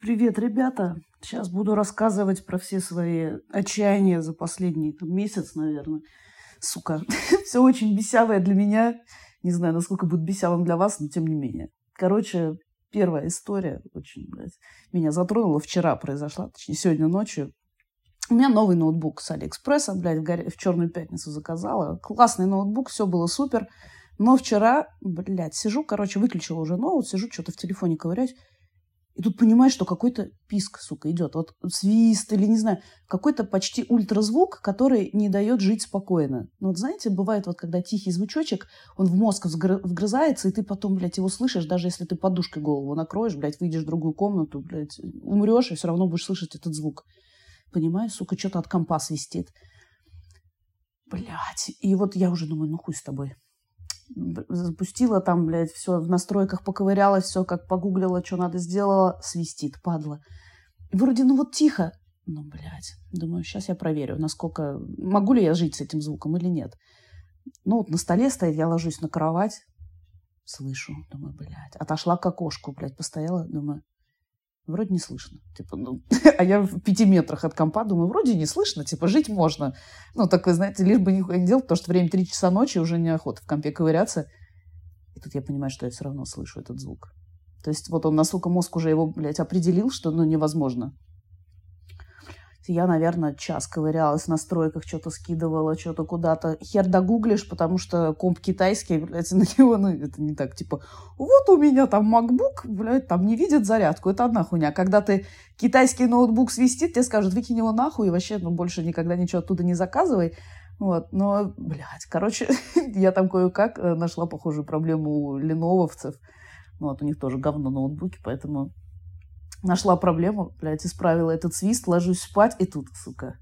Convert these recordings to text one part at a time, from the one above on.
Привет, ребята! Сейчас буду рассказывать про все свои отчаяния за последний там, месяц, наверное. Сука, все очень бесявое для меня. Не знаю, насколько будет бесявым для вас, но тем не менее. Короче, первая история очень, блядь, меня затронула. Вчера произошла, точнее, сегодня ночью. У меня новый ноутбук с Алиэкспресса, блядь, в, горе... в черную пятницу заказала. Классный ноутбук, все было супер. Но вчера, блядь, сижу, короче, выключила уже ноут, сижу, что-то в телефоне ковыряюсь. И тут понимаешь, что какой-то писк, сука, идет. Вот свист или, не знаю, какой-то почти ультразвук, который не дает жить спокойно. Ну, вот знаете, бывает вот, когда тихий звучочек, он в мозг вгрызается, и ты потом, блядь, его слышишь, даже если ты подушкой голову накроешь, блядь, выйдешь в другую комнату, блядь, умрешь, и все равно будешь слышать этот звук. Понимаешь, сука, что-то от компа свистит. Блядь. И вот я уже думаю, ну хуй с тобой запустила там, блядь, все в настройках поковырялась, все как погуглила, что надо сделала, свистит, падла. И вроде, ну вот тихо. Ну, блядь, думаю, сейчас я проверю, насколько... Могу ли я жить с этим звуком или нет. Ну, вот на столе стоит, я ложусь на кровать, слышу, думаю, блядь. Отошла к окошку, блядь, постояла, думаю, вроде не слышно. Типа, ну, а я в пяти метрах от компа думаю, вроде не слышно, типа, жить можно. Ну, такой, знаете, лишь бы нихуя не делать, потому что время три часа ночи, уже неохота в компе ковыряться. И тут я понимаю, что я все равно слышу этот звук. То есть вот он, насколько мозг уже его, блядь, определил, что, ну, невозможно я, наверное, час ковырялась в настройках, что-то скидывала, что-то куда-то. Хер догуглишь, потому что комп китайский, блядь, на него, ну, это не так, типа, вот у меня там MacBook, блядь, там не видит зарядку, это одна хуйня. Когда ты китайский ноутбук свистит, тебе скажут, выкинь его нахуй и вообще, ну, больше никогда ничего оттуда не заказывай. Вот, но, блядь, короче, я там кое-как э, нашла похожую проблему у ленововцев. Ну, вот у них тоже говно ноутбуки, поэтому Нашла проблему, блядь, исправила этот свист, ложусь спать, и тут, сука,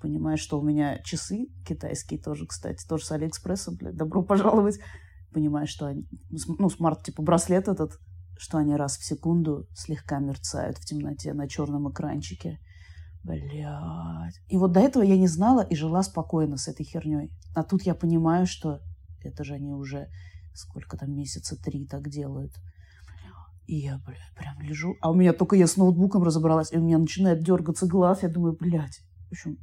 понимаю, что у меня часы китайские тоже, кстати, тоже с Алиэкспресса, блядь, добро пожаловать. Понимаю, что они, ну, смарт, типа, браслет этот, что они раз в секунду слегка мерцают в темноте на черном экранчике. Блядь. И вот до этого я не знала и жила спокойно с этой херней. А тут я понимаю, что это же они уже сколько там месяца три так делают. И я, блядь, прям лежу. А у меня только я с ноутбуком разобралась, и у меня начинает дергаться глаз. Я думаю, блядь. В общем,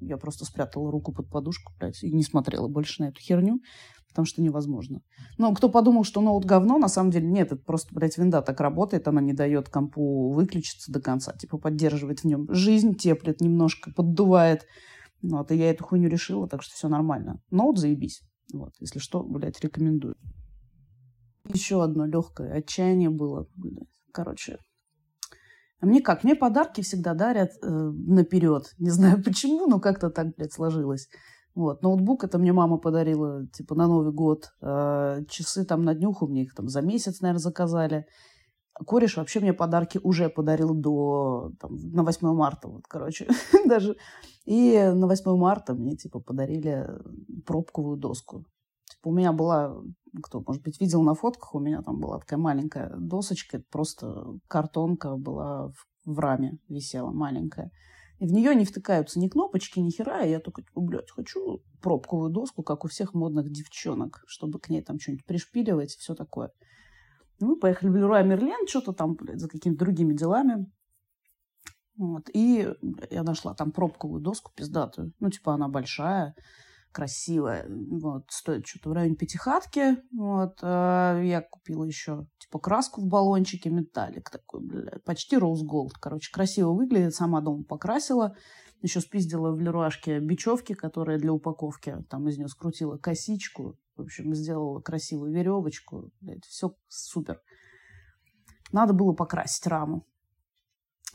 я просто спрятала руку под подушку, блядь, и не смотрела больше на эту херню, потому что невозможно. Но кто подумал, что ноут говно, на самом деле нет, это просто, блядь, винда так работает, она не дает компу выключиться до конца, типа поддерживает в нем жизнь, теплит немножко, поддувает. Вот, и я эту хуйню решила, так что все нормально. Ноут заебись. Вот, если что, блядь, рекомендую. Еще одно легкое отчаяние было. Короче, а мне как? Мне подарки всегда дарят э, наперед. Не знаю почему, но как-то так, блядь, сложилось. Вот. Ноутбук это мне мама подарила, типа, на Новый год. А часы там на днюху мне их там за месяц, наверное, заказали. Кореш вообще мне подарки уже подарил до, там, на 8 марта, вот, короче, даже. И на 8 марта мне, типа, подарили пробковую доску. Типа, у меня была кто, может быть, видел на фотках, у меня там была такая маленькая досочка, просто картонка была в, в раме висела, маленькая. И в нее не втыкаются ни кнопочки, ни хера. И я только, типа, блядь, хочу пробковую доску, как у всех модных девчонок, чтобы к ней там что-нибудь пришпиливать и все такое. И мы поехали в Леруа Мерлен, что-то там, блядь, за какими-то другими делами. Вот. И я нашла там пробковую доску пиздатую. Ну, типа, она большая красивая. Вот, стоит что-то в районе пятихатки. Вот, э, я купила еще, типа, краску в баллончике, металлик такой, бля, почти роуз голд. Короче, красиво выглядит, сама дома покрасила. Еще спиздила в Леруашке бечевки, которые для упаковки. Там из нее скрутила косичку. В общем, сделала красивую веревочку. Блядь, все супер. Надо было покрасить раму.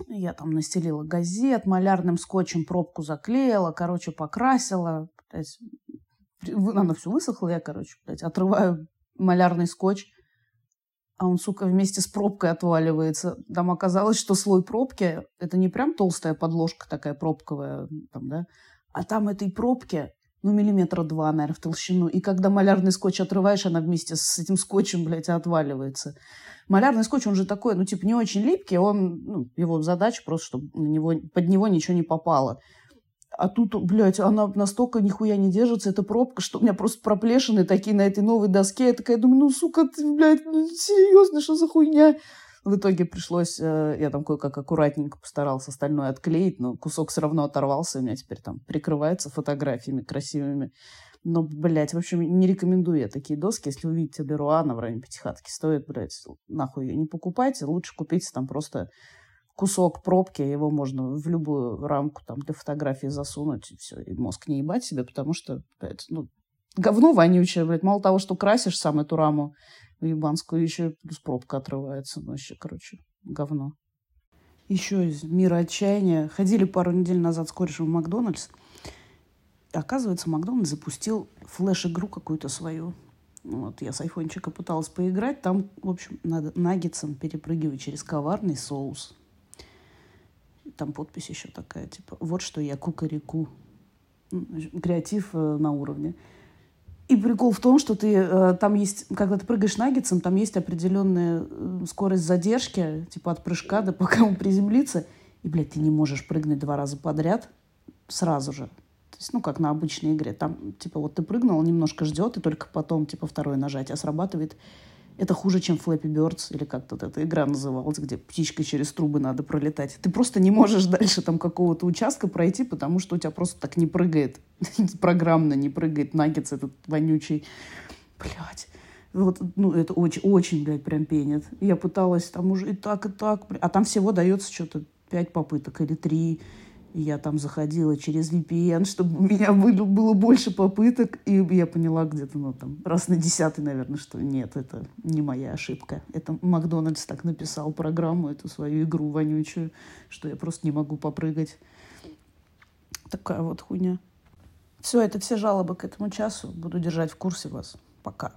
Я там настелила газет, малярным скотчем пробку заклеила, короче, покрасила. Блядь, она все высохла, я, короче, блядь, отрываю малярный скотч, а он, сука, вместе с пробкой отваливается. Там оказалось, что слой пробки – это не прям толстая подложка такая пробковая, там, да, а там этой пробки ну, миллиметра два, наверное, в толщину. И когда малярный скотч отрываешь, она вместе с этим скотчем, блядь, отваливается. Малярный скотч, он же такой, ну, типа, не очень липкий, он, ну, его задача просто, чтобы на него, под него ничего не попало. А тут, блядь, она настолько нихуя не держится, эта пробка, что у меня просто проплешины такие на этой новой доске. Я такая думаю, ну, сука, ты, блядь, ну, серьезно, что за хуйня? В итоге пришлось, э, я там кое-как аккуратненько постарался остальное отклеить, но кусок все равно оторвался, у меня теперь там прикрывается фотографиями красивыми. Но, блядь, в общем, не рекомендую я такие доски. Если увидите Леруана в районе Пятихатки, стоит, блядь, нахуй ее не покупайте. Лучше купите там просто кусок пробки, его можно в любую рамку там для фотографии засунуть, и все, и мозг не ебать себе, потому что, блядь, ну, говно вонючее, блядь. Мало того, что красишь сам эту раму ебанскую, еще плюс пробка отрывается. Ну, вообще, короче, говно. Еще из мира отчаяния. Ходили пару недель назад с корешем в Макдональдс. Оказывается, Макдональдс запустил флеш-игру какую-то свою. Вот, я с айфончика пыталась поиграть. Там, в общем, надо наггетсом перепрыгивать через коварный соус. Там подпись еще такая, типа, вот что я кукареку. Креатив э, на уровне. И прикол в том, что ты э, там есть, когда ты прыгаешь наггетсом, там есть определенная э, скорость задержки, типа от прыжка до пока он приземлится. И, блядь, ты не можешь прыгнуть два раза подряд сразу же. То есть, ну, как на обычной игре. Там, типа, вот ты прыгнул, немножко ждет, и только потом, типа, второе нажатие срабатывает. Это хуже, чем Flappy Birds, или как тут эта игра называлась, где птичкой через трубы надо пролетать. Ты просто не можешь дальше там какого-то участка пройти, потому что у тебя просто так не прыгает. Программно не прыгает наггетс этот вонючий. Блядь. Вот, ну, это очень, очень, блядь, прям пенит. Я пыталась там уже и так, и так. А там всего дается что-то пять попыток или три я там заходила через VPN, чтобы у меня было, было больше попыток, и я поняла где-то, ну, там, раз на десятый, наверное, что нет, это не моя ошибка. Это Макдональдс так написал программу, эту свою игру вонючую, что я просто не могу попрыгать. Такая вот хуйня. Все, это все жалобы к этому часу. Буду держать в курсе вас. Пока.